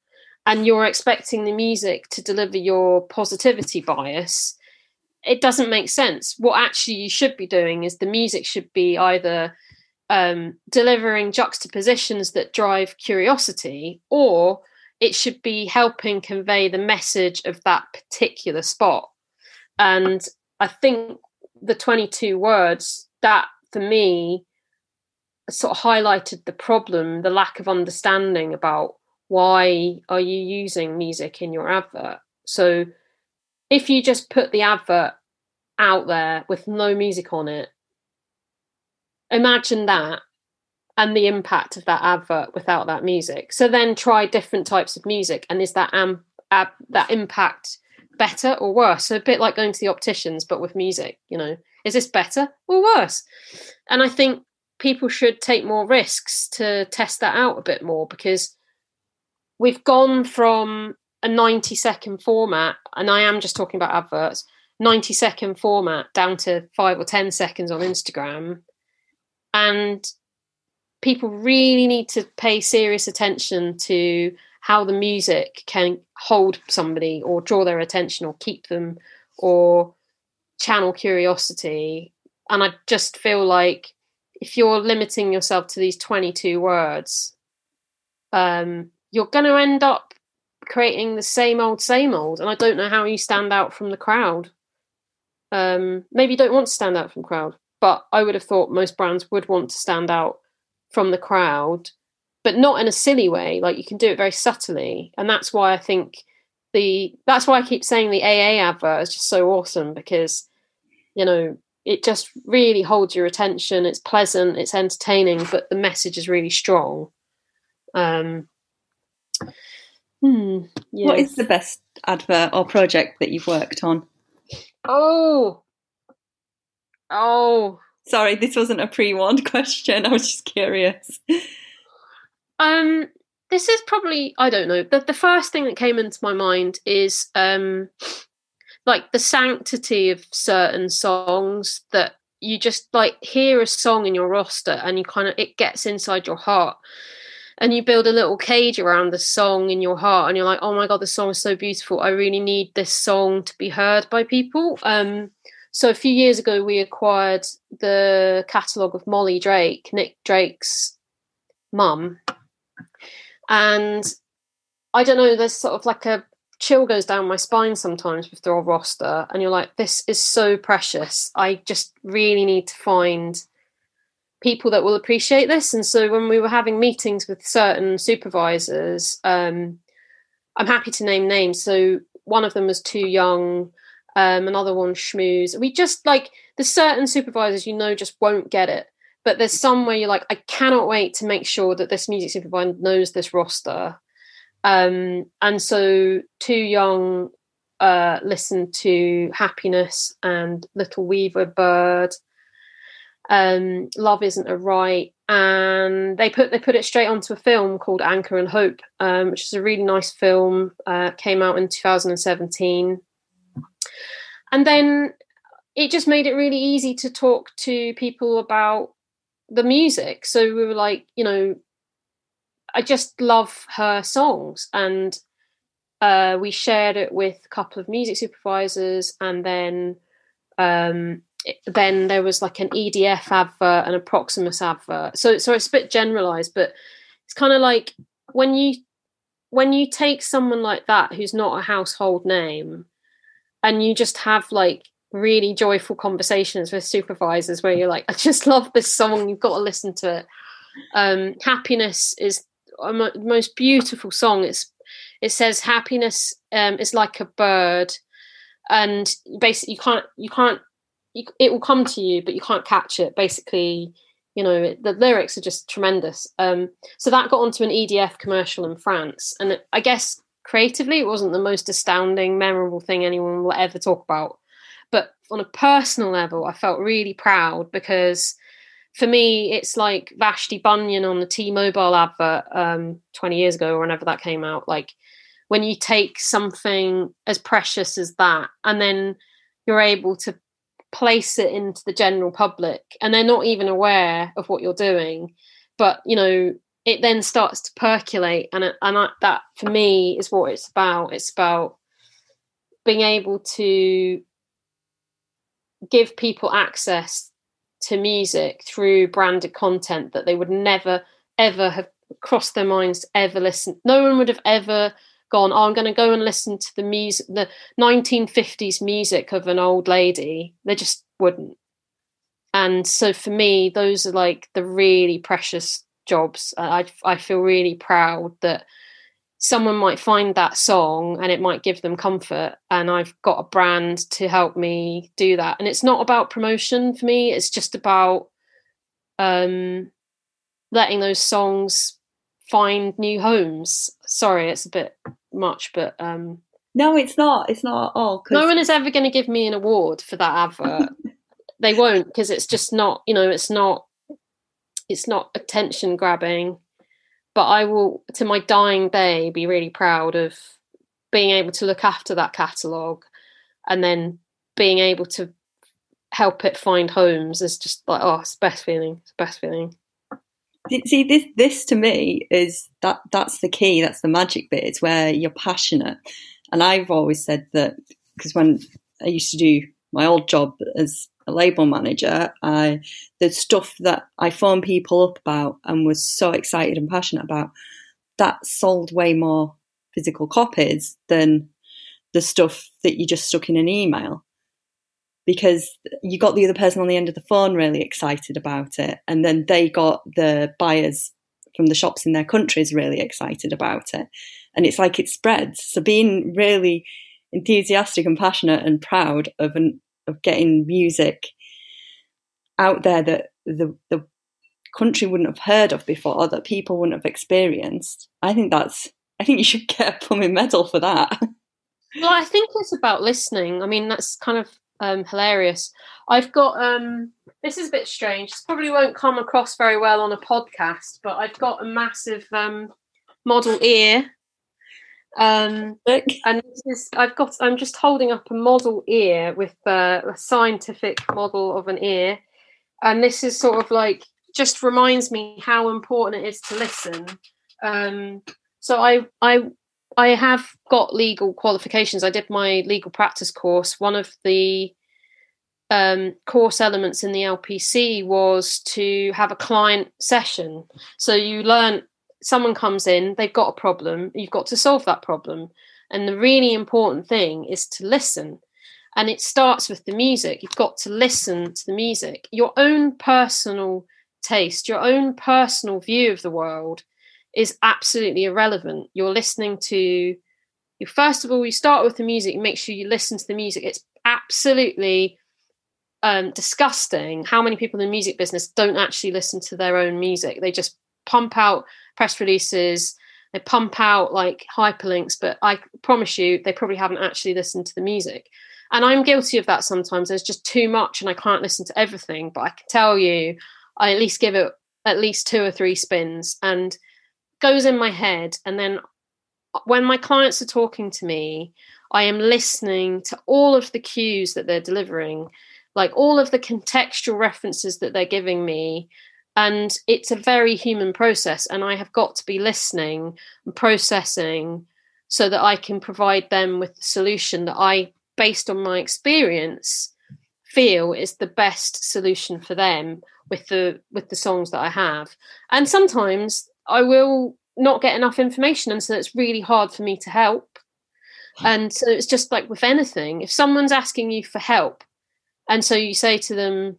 and you're expecting the music to deliver your positivity bias, it doesn't make sense. What actually you should be doing is the music should be either um, delivering juxtapositions that drive curiosity, or it should be helping convey the message of that particular spot. And I think the 22 words that for me sort of highlighted the problem, the lack of understanding about why are you using music in your advert? So if you just put the advert out there with no music on it, imagine that and the impact of that advert without that music. So then try different types of music, and is that ab, that impact better or worse? So a bit like going to the opticians, but with music. You know, is this better or worse? And I think people should take more risks to test that out a bit more because we've gone from a 90 second format, and I am just talking about adverts, 90 second format down to five or 10 seconds on Instagram. And people really need to pay serious attention to how the music can hold somebody or draw their attention or keep them or channel curiosity. And I just feel like if you're limiting yourself to these 22 words, um, you're going to end up creating the same old, same old. And I don't know how you stand out from the crowd. Um, maybe you don't want to stand out from crowd, but I would have thought most brands would want to stand out from the crowd, but not in a silly way. Like you can do it very subtly, and that's why I think the that's why I keep saying the AA advert is just so awesome because you know it just really holds your attention. It's pleasant, it's entertaining, but the message is really strong. Um, Hmm, yes. What is the best advert or project that you've worked on? Oh, oh. Sorry, this wasn't a pre-warned [laughs] question. I was just curious. Um, this is probably I don't know. The the first thing that came into my mind is um, like the sanctity of certain songs that you just like hear a song in your roster and you kind of it gets inside your heart and you build a little cage around the song in your heart and you're like oh my god this song is so beautiful. I really need this song to be heard by people. Um, so a few years ago we acquired the catalogue of molly drake nick drake's mum. And i don't know there's sort of like a chill goes down my spine sometimes with the roster and you're like this is so precious. I just really need to find people that will appreciate this. And so when we were having meetings with certain supervisors, um, I'm happy to name names. So one of them was too young, um, another one schmooze. We just like there's certain supervisors you know just won't get it. But there's some where you're like, I cannot wait to make sure that this music supervisor knows this roster. Um, and so too young uh, listened to Happiness and Little Weaver Bird um, Love Isn't a Right, and they put they put it straight onto a film called Anchor and Hope, um, which is a really nice film. Uh, came out in 2017, and then it just made it really easy to talk to people about the music. So we were like, you know, I just love her songs, and uh, we shared it with a couple of music supervisors, and then um, then there was like an EDF advert and a Proximus advert. So so it's a bit generalized, but it's kind of like when you when you take someone like that who's not a household name and you just have like really joyful conversations with supervisors where you're like, I just [laughs] love this song, you've got to listen to it. Um, happiness is a most beautiful song. It's it says happiness um, is like a bird, and basically you can't you can't you, it will come to you, but you can't catch it. Basically, you know, the lyrics are just tremendous. Um, so that got onto an EDF commercial in France, and it, I guess creatively, it wasn't the most astounding, memorable thing anyone will ever talk about. But on a personal level, I felt really proud because for me, it's like Vashti Bunyan on the T-Mobile advert um, 20 years ago, or whenever that came out. Like when you take something as precious as that, and then you're able to place it into the general public and they're not even aware of what you're doing. But you know it then starts to percolate and and I, that for me is what it's about. It's about being able to give people access to music through branded content that they would never ever have crossed their minds to ever listen no one would have ever gone, oh, I'm going to go and listen to the music, the 1950s music of an old lady. They just wouldn't. And so for me, those are like the really precious jobs. I I feel really proud that someone might find that song and it might give them comfort and i've got a brand to help me do that and it's not about promotion for me it's just about um letting those songs find new homes sorry it's a bit much, but um, no, it's not. It's not at all. Cause... No one is ever going to give me an award for that advert. [laughs] they won't because it's just not. You know, it's not. It's not attention grabbing. But I will, to my dying day, be really proud of being able to look after that catalogue, and then being able to help it find homes is just like oh, it's the best feeling. It's the best feeling see this this to me is that that's the key that's the magic bit it's where you're passionate. And i've always said that because when i used to do my old job as a label manager i the stuff that i phoned people up about and was so excited and passionate about that sold way more physical copies than the stuff that you just stuck in an email because you got the other person on the end of the phone really excited about it, and then they got the buyers from the shops in their countries really excited about it, and it's like it spreads. So being really enthusiastic and passionate and proud of an, of getting music out there that the the country wouldn't have heard of before, or that people wouldn't have experienced. I think that's. I think you should [laughs] get a plumbing medal for that. Well, I think it's about listening. I mean, that's kind of um, hilarious. I've got um, this is a bit strange. This probably won't come across very well on a podcast, but I've got a massive um, model ear. Um, and this is I've got I'm just holding up a model ear with uh, a scientific model of an ear, and this is sort of like just reminds me how important it is to listen Um, so I I I have got legal qualifications. I did my legal practice course. One of the um, course elements in the LPC was to have a client session. So you learn someone comes in, they've got a problem, you've got to solve that problem. And the really important thing is to listen. And it starts with the music. You've got to listen to the music. Your own personal taste, your own personal view of the world is absolutely irrelevant. You're listening to you first of all, you start with the music, make sure you listen to the music. It's absolutely um, disgusting how many people in the music business don't actually listen to their own music. They just pump out press releases, they pump out like hyperlinks, but I promise you, they probably haven't actually listened to the music. And I'm guilty of that sometimes. There's just too much and I can't listen to everything, but I can tell you, I at least give it at least two or three spins and goes in my head. And then uh, when my clients are talking to me, I am listening to all of the cues that they're delivering, like all of the contextual references that they're giving me. And it's a very human process. And I have got to be listening and processing so that I can provide them with the solution that I, based on my experience, feel is the best solution for them with the with the songs that I have. And sometimes I will not get enough information, and so it's really hard for me to help. Hmm. And so it's just like with anything, if someone's asking you for help, and so you say to them,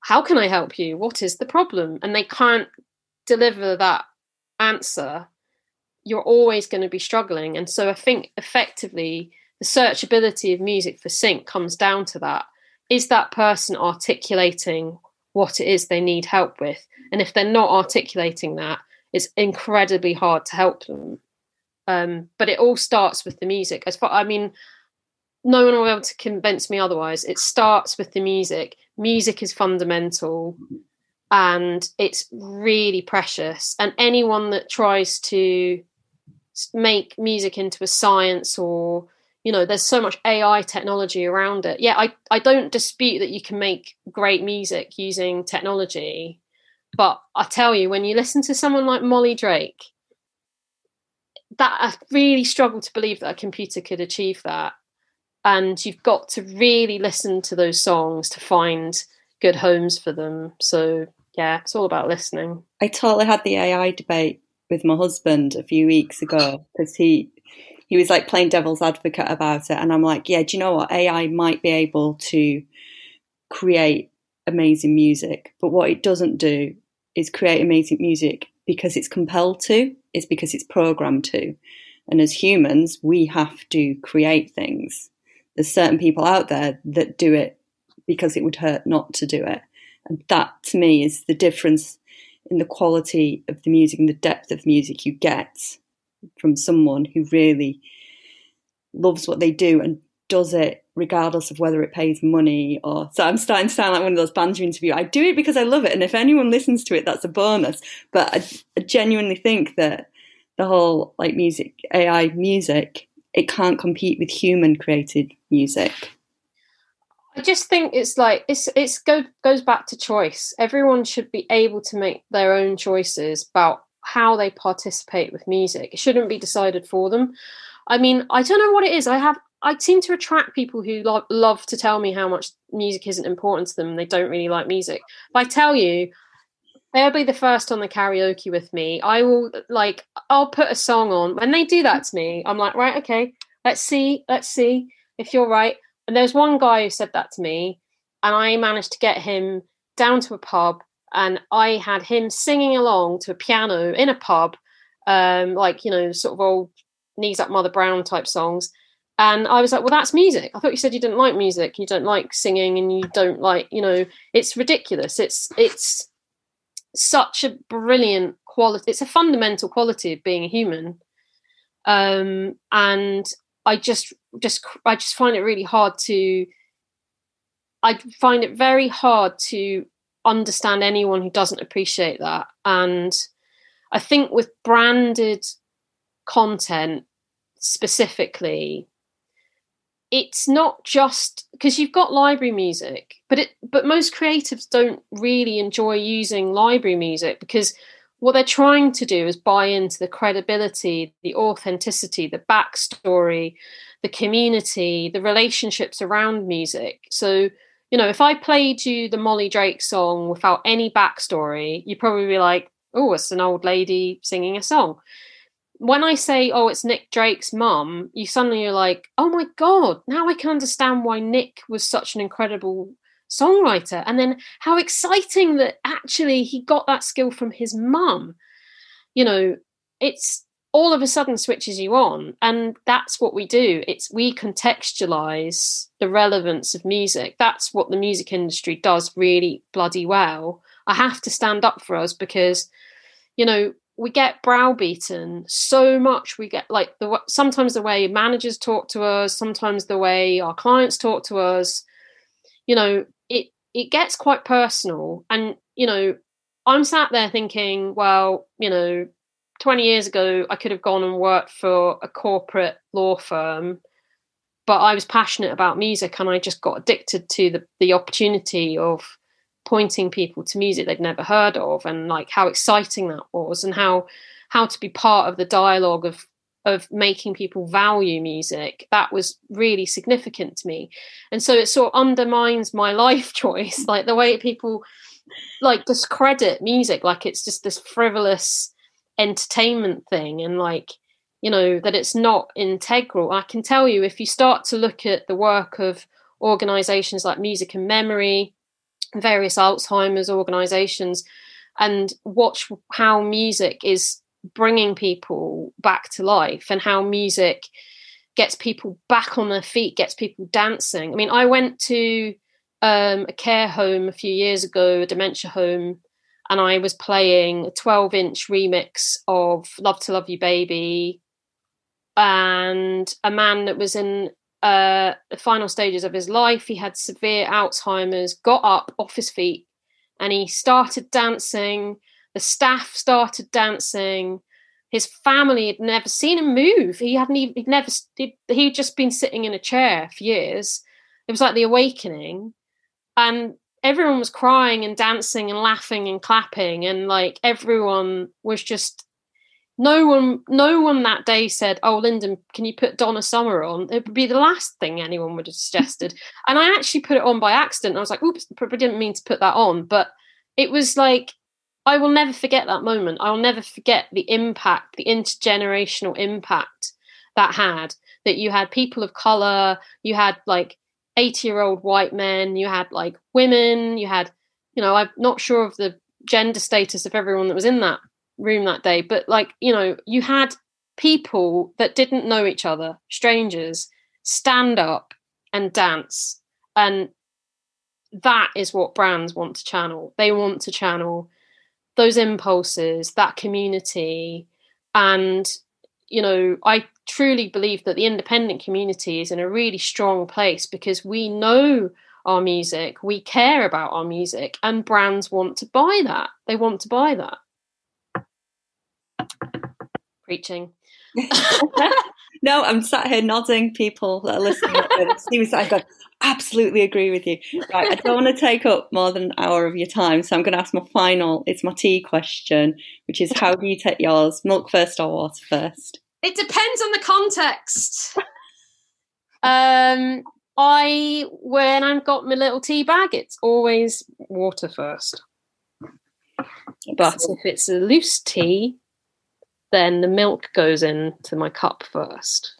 How can I help you? What is the problem? And they can't deliver that answer, you're always going to be struggling. And so I think effectively the searchability of music for sync comes down to that. Is that person articulating what it is they need help with? And if they're not articulating that, it's incredibly hard to help them. Um, but it all starts with the music. As far, I mean, no one will be able to convince me otherwise. It starts with the music. Music is fundamental and it's really precious. And anyone that tries to make music into a science or you know there's so much ai technology around it yeah i i don't dispute that you can make great music using technology but I tell you, when you listen to someone like Molly Drake, that I really struggle to believe that a computer could achieve that. And you've got to really listen to those songs to find good homes for them. So yeah, it's all about listening. I totally had the AI debate with my husband a few weeks ago because he he was like playing devil's advocate about it, and I'm like, yeah, do you know what? AI might be able to create amazing music, but what it doesn't do is create amazing music because it's compelled to, it's because it's programmed to. And as humans, we have to create things. There's certain people out there that do it because it would hurt not to do it. And that to me is the difference in the quality of the music and the depth of music you get from someone who really loves what they do and does it regardless of whether it pays money or so I'm starting to sound like one of those you interview. I do it because I love it, and if anyone listens to it, that's a bonus. But I, I genuinely think that the whole like music AI music it can't compete with human created music. I just think it's like it's it's go, goes back to choice. Everyone should be able to make their own choices about how they participate with music. It shouldn't be decided for them. I mean, I don't know what it is. I have I seem to attract people who lo- love to tell me how much music isn't important to them. They don't really like music. If I tell you, they'll be the first on the karaoke with me. I will like I'll put a song on. When they do that to me, I'm like, right, okay, let's see, let's see if you're right. And there's one guy who said that to me, and I managed to get him down to a pub, and I had him singing along to a piano in a pub, um, like you know, sort of old knees up Mother Brown type songs and I was like, well, that's music. I thought you said you didn't like music. You don't like singing and you don't like, you know, it's ridiculous. It's, it's such a brilliant quality. It's a fundamental quality of being a human. Um, and I just, just, I just find it really hard to, I find it very hard to understand anyone who doesn't appreciate that. And I think with branded content specifically, it's not just because you've got library music but it but most creatives don't really enjoy using library music because what they're trying to do is buy into the credibility, the authenticity, the backstory, the community, the relationships around music. So, you know, if I played you the Molly Drake song without any backstory, you'd probably be like, oh, it's an old lady singing a song. When I say, oh, it's Nick Drake's mum, you suddenly are like, oh my God, now I can understand why Nick was such an incredible songwriter. And then how exciting that actually he got that skill from his mum. You know, it's all of a sudden switches you on. And that's what we do. It's we contextualize the relevance of music. That's what the music industry does really bloody well. I have to stand up for us because, you know, we get browbeaten so much. We get like the sometimes the way managers talk to us, sometimes the way our clients talk to us. You know, it it gets quite personal, and you know, I'm sat there thinking, well, you know, 20 years ago, I could have gone and worked for a corporate law firm, but I was passionate about music, and I just got addicted to the the opportunity of pointing people to music they'd never heard of and like how exciting that was and how how to be part of the dialogue of of making people value music that was really significant to me. And so it sort of undermines my [laughs] life choice like the way people like discredit music like it's just this frivolous entertainment thing and like you know that it's not integral. I can tell you if you start to look at the work of organizations like music and memory various Alzheimer's organizations and watch how music is bringing people back to life and how music gets people back on their feet, gets people dancing. I mean, I went to um, a care home a few years ago, a dementia home, and I was playing a 12 inch remix of Love to Love You Baby. And a man that was in uh, the final stages of his life. He had severe Alzheimer's, got up off his feet, and he started dancing. The staff started dancing. His family had never seen him move. He hadn't even, he'd never, he'd, he'd just been sitting in a chair for years. It was like the awakening. And everyone was crying and dancing and laughing and clapping. And like everyone was just no one no one that day said oh lyndon can you put donna summer on? It would be the last thing anyone would have suggested. [laughs] And i actually put it on by accident. I was like oops i didn't mean to put that on. But it was like i will never forget that moment. I will never forget the impact the intergenerational impact that had that you had people of color you had like 80 year old white men you had like women you had you know i'm not sure of the gender status of everyone that was in that room that day but like you know you had people that didn't know each other strangers stand up and dance and that is what brands want to channel. They want to channel those impulses that community and you know i truly believe that the independent community is in a really strong place because we know our music we care about our music and brands want to buy that. They want to buy that Preaching. [laughs] no, I'm sat here nodding. People that are listening, Steve I've got absolutely agree with you. Right, I don't want to take up more than an hour of your time, so I'm going to ask my final. It's my tea question, which is: How do you take yours? Milk first or water first? It depends on the context. um, I when I've got my little tea bag, it's always water first. But if it's a loose tea, then the milk goes into my cup first.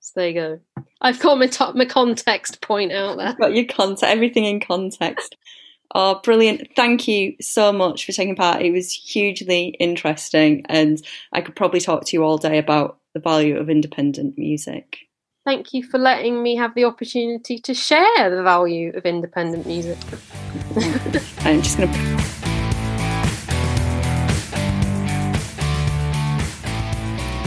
So there you go. I've got my, top, my context point out there. Got your context, everything in context. Oh, brilliant. Thank you so much for taking part. It was hugely interesting, and I could probably talk to you all day about the value of independent music. Thank you for letting me have the opportunity to share the value of independent music. I'm just going to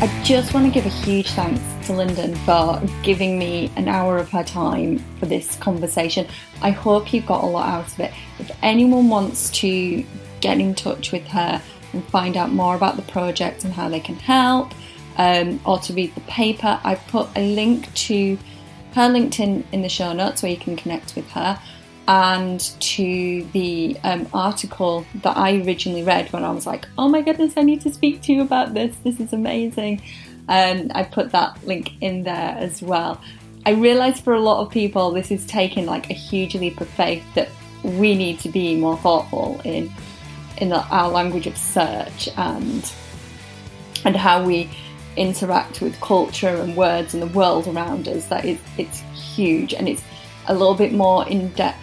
I just want to give a huge thanks to Lyndon for giving me an hour of her time for this conversation. I hope you got a lot out of it. If anyone wants to get in touch with her and find out more about the project and how they can help, um, or to read the paper, I've put a link to her LinkedIn in the show notes where you can connect with her. And to the um, article that I originally read when I was like, oh my goodness, I need to speak to you about this. This is amazing. Um, I put that link in there as well. I realise for a lot of people, this is taking like a huge leap of faith that we need to be more thoughtful in in the, our language of search and and how we interact with culture and words and the world around us. That it's huge and it's a little bit more in depth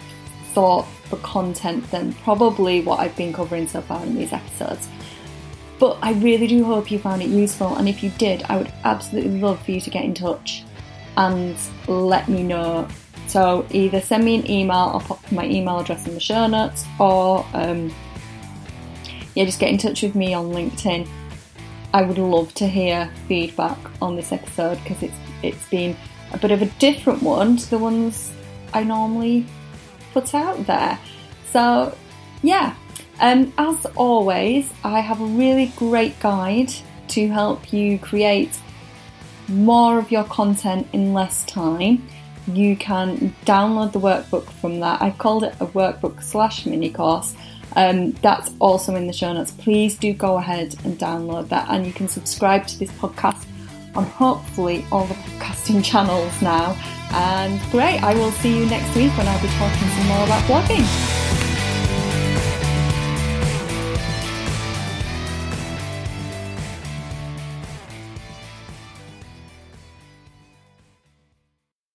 thought for content than probably what I've been covering so far in these episodes. But I really do hope you found it useful, and if you did, I would absolutely love for you to get in touch and let me know. So either send me an email, I'll pop my email address in the show notes, or um, yeah, just get in touch with me on LinkedIn. I would love to hear feedback on this episode because it's it's been a bit of a different one to the ones I normally put out there. So yeah, um, as always, I have a really great guide to help you create more of your content in less time. You can download the workbook from that. I've called it a workbook slash mini course. Um, that's also in the show notes. Please do go ahead and download that, and you can subscribe to this podcast on hopefully all the podcasting channels now. And great, I will see you next week when I'll be talking some more about blogging.